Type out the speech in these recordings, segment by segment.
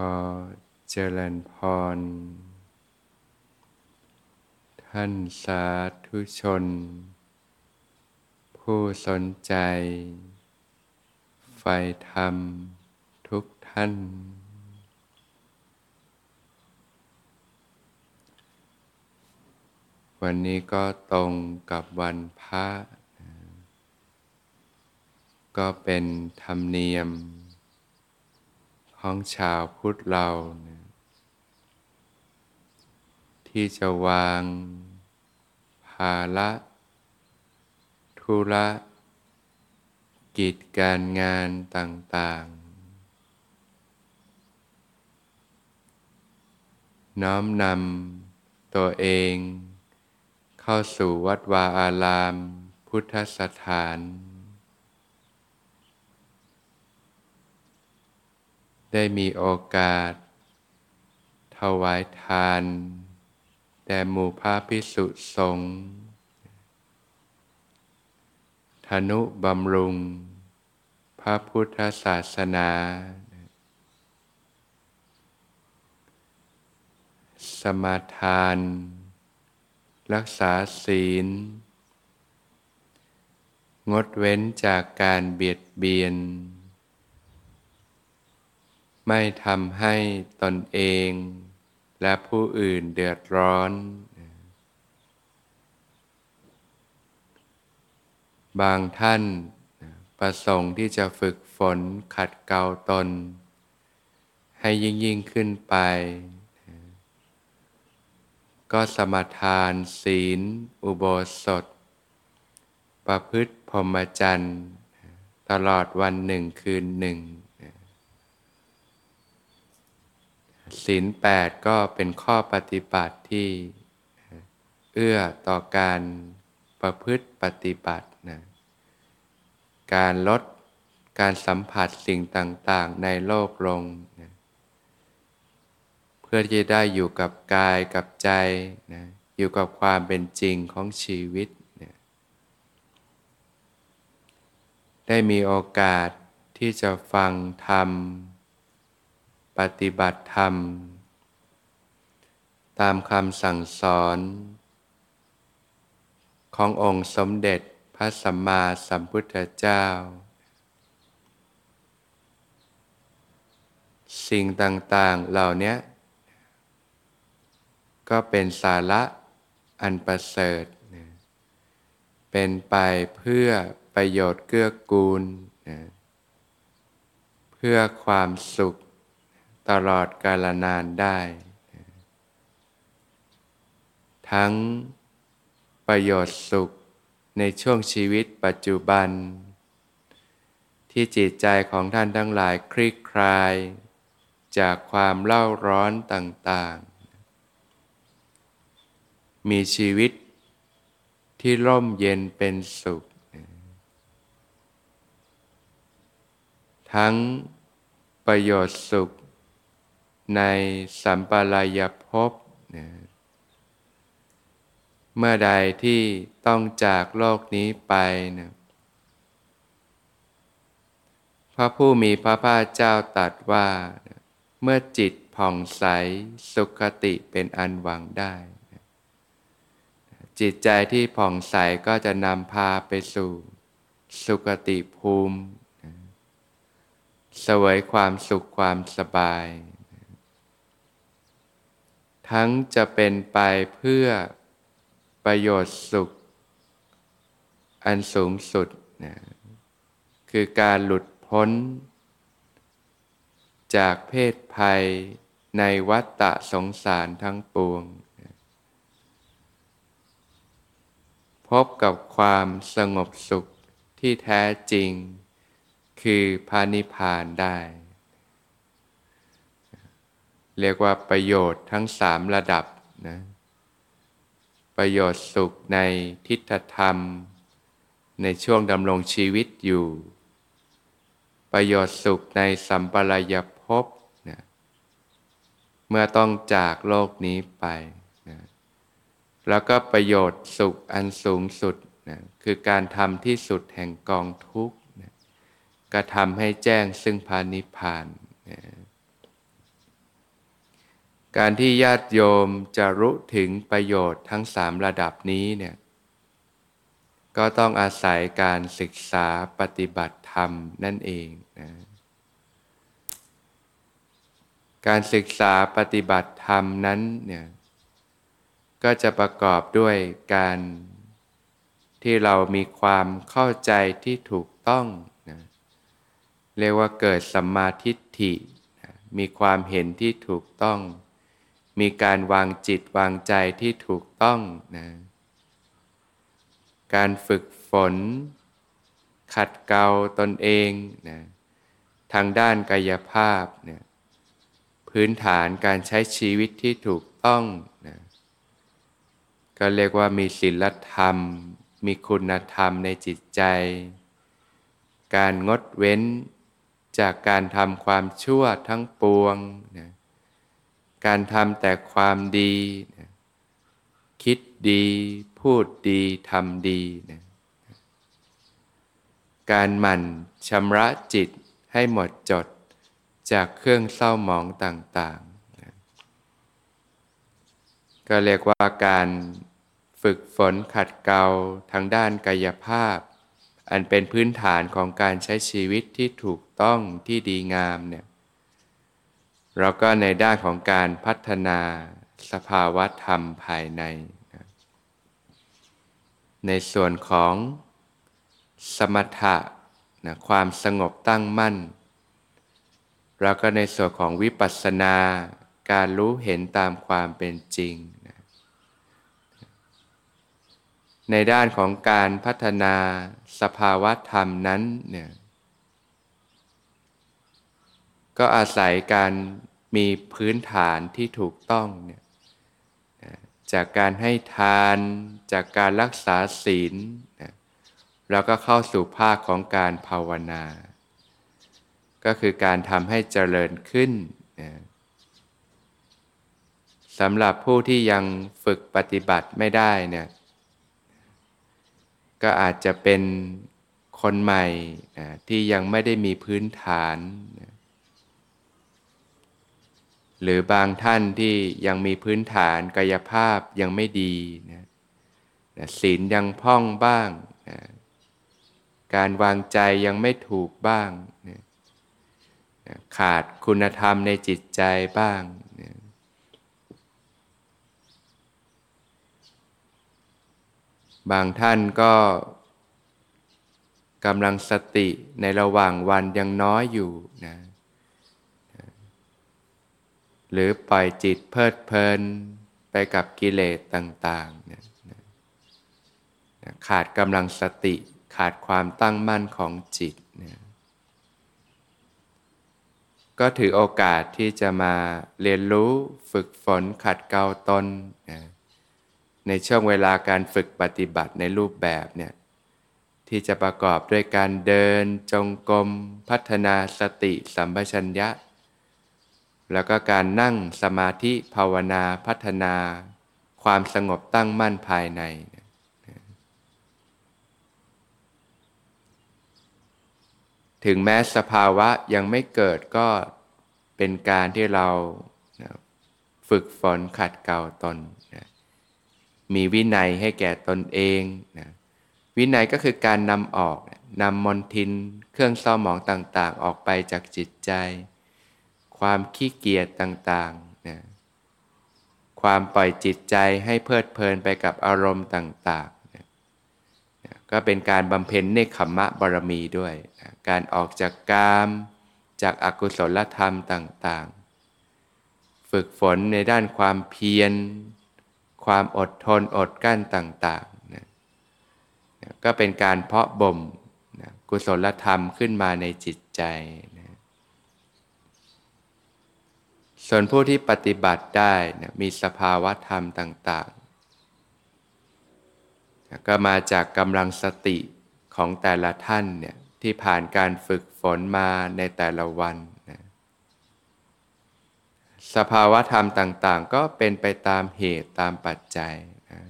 อเจริญพร ท่านสาธุชน ผู้สนใจ ไฟธรรมทุกท่าน วันนี้ก็ตรงกับวันพระ ก็เป็นธรรมเนียม ของชาวพุทธเรานะที่จะวาง ภาระธุระกิจการงานต่าง ๆ น้อมนำตัวเองเข้าสู่วัดวาอาราม พุทธสถาน ได้มีโอกาส ถวายทาน แด่หมู่พระพิสุสงฆ์ธนุบำรุง พระพุทธศาสนา สมาทาน รักษาศีล งดเว้นจากการเบียดเบียน ไม่ทำให้ตนเอง และผู้อื่นเดือดร้อน บางท่านประสงค์ที่จะฝึกฝนขัดเกลาตน ให้ยิ่งยิ่งขึ้นไป ก็สมทานศีล อุโบสถ ประพฤติพรหมจรรย์ ตลอดวันหนึ่งคืนหนึ่ง ศีลแปดก็เป็นข้อปฏิบัติที่เอื้อต่อการประพฤติปฏิบัตินะการลดการสัมผัสสิ่งต่างๆ ในโลกลงนะเพื่อที่จะได้อยู่กับกายกับใจนะอยู่กับความเป็นจริงของชีวิตนะได้มีโอกาสที่จะฟังธรรม ปฏิบัติธรรม ตามคำสั่งสอน ขององค์สมเด็จพระสัมมาสัมพุทธเจ้า สิ่งต่าง ๆ เหล่านี้ก็เป็นสาระอันประเสริฐ เป็นไปเพื่อประโยชน์เกื้อกูล เพื่อความสุข ตลอดกาลนานได้ ทั้งประโยชน์สุขในช่วงชีวิตปัจจุบัน ที่จิตใจของท่านทั้งหลายคลี่คลาย จากความเล่าร้อนต่างๆ มีชีวิตที่ร่มเย็นเป็นสุข ทั้งประโยชน์สุข ในสัมปรายภพนะเมื่อใดที่ต้องจากโลกนี้ไปนะพระผู้มีพระภาคเจ้าตรัสว่า เมื่อจิตผ่องใสสุขติเป็นอันหวังได้ จิตใจที่ผ่องใสก็จะนำพาไปสู่สุขติภูมิ สวยความสุขความสบาย ทั้งจะเป็นไปเพื่อประโยชน์สุข อันสูงสุดนะคือการหลุดพ้น จากเพศภัยในวัฏฏะสงสารทั้งปวง พบกับความสงบสุขที่แท้จริง คือพานิพานได้ เรียกว่าประโยชน์ทั้งสามระดับนะประโยชน์สุขในทิฏฐธรรม ในช่วงดำรงชีวิตอยู่ ประโยชน์สุขในสัมปรายภพนะเมื่อต้องจากโลกนี้ไปนะแล้วก็ประโยชน์สุขอันสูงสุดนะคือการทำที่สุดแห่งกองทุกขนะกระทำให้แจ้งซึ่งพานิพานนะ การที่ญาติโยมจะรู้ถึงประโยชน์ทั้งสามระดับนี้เนี่ยก็ต้องอาศัยการศึกษาปฏิบัติธรรมนั่นเองนะการศึกษาปฏิบัติธรรมนั้นเนี่ยก็จะประกอบด้วยการที่เรามีความเข้าใจที่ถูกต้องนะเรียกว่าเกิดสัมมาทิฏฐินะมีความเห็นที่ถูกต้อง มีการวางจิตวางใจที่ถูกต้องนะการฝึกฝน ขัดเกลาตนเองนะทางด้านกายภาพเนี่ยพื้นฐานการใช้ชีวิตที่ถูกต้องนะก็เรียกว่ามีศีลธรรม มีคุณธรรมในจิตใจ การงดเว้นจากการทำความชั่วทั้งปวงนะ การทำแต่ความดีนะคิดดี พูดดีทำดีนะการหมั่นชำระจิตให้หมดจดจากเครื่องเศร้าหมองต่างๆนะก็เรียกว่าการฝึกฝนขัดเกลาทางด้านกายภาพ อันเป็นพื้นฐานของการใช้ชีวิตที่ถูกต้องที่ดีงามเนี่ย เราก็ในด้านของการพัฒนาสภาวะธรรมภายใน ในส่วนของสมถะนะความสงบตั้งมั่น แล้วก็ในส่วนของวิปัสสนาการรู้เห็นตามความเป็นจริงนะในด้านของการพัฒนาสภาวะธรรมนั้นเนี่ยก็อาศัยการ มีพื้นฐานที่ถูกต้องเนี่ยจากการให้ทานจากการรักษาศีลนะแล้วก็เข้าสู่ภาคของการภาวนา ก็คือการทำให้เจริญขึ้นนะสำหรับผู้ที่ยังฝึกปฏิบัติไม่ได้เนี่ยก็อาจจะเป็นคนใหม่นะที่ยังไม่ได้มีพื้นฐานนะ หรือบางท่านที่ยังมีพื้นฐานกายภาพยังไม่ดีนะศีลยังพ่องบ้างนะการวางใจยังไม่ถูกบ้างนะขาดคุณธรรมในจิตใจบ้างนะบางท่านก็กำลังสติในระหว่างวันยังน้อยอยู่นะ หรือปล่อยจิตเพลิดเพลินไปกับกิเลสต่างๆเนี่ยขาดกำลังสติขาดความตั้งมั่นของจิตเนี่ยก็ถือโอกาสที่จะมาเรียนรู้ฝึกฝนขัดเกลาตนนะในช่วงเวลาการฝึกปฏิบัติในรูปแบบเนี่ยที่จะประกอบด้วยการเดินจงกรม พัฒนาสติสัมปชัญญะ แล้วก็การนั่งสมาธิภาวนาพัฒนา ความสงบตั้งมั่นภายใน ถึงแม้สภาวะยังไม่เกิดก็เป็นการที่เราฝึกฝนขัดเกลาตนมีวินัยให้แก่ตนเองวินัยก็คือการนำออกนำมนทิน เครื่องเศร้าหมองต่าง ๆ ออกไปจากจิตใจ ความขี้เกียจต่างๆนะความปล่อยจิตใจให้เพลิดเพลินไปกับอารมณ์ต่างๆนะก็เป็นการบำเพ็ญเนคขมะบารมีด้วยนะการออกจากกาม จากอากุศลธรรมต่างๆ ฝึกฝนในด้านความเพียร ความอดทนอดกั้นต่างๆนะก็เป็นการเพาะบ่มนะกุศลธรรมขึ้นมาในจิตใจ ส่วนผู้ที่ปฏิบัติได้นะมีสภาวะธรรมต่างๆก็มาจากกำลังสติของแต่ละท่านเนี่ยที่ผ่านการฝึกฝนมาในแต่ละวันนะสภาวะธรรมต่าง ๆ ก็เป็นไปตามเหตุตามปัจจัยนะ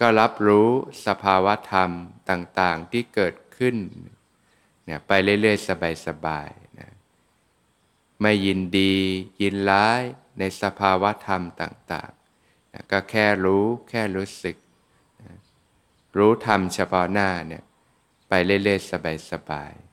ก็รับรู้สภาวะธรรมต่าง ๆ ที่เกิดขึ้นเนี่ยไปเรื่อย ๆ สบาย ๆ ไม่ยินดี ยินร้ายในสภาวะธรรมต่างๆนะก็แค่รู้แค่รู้สึกนะรู้ธรรมเฉพาะหน้าเนี่ยไปเรื่อยๆสบายๆ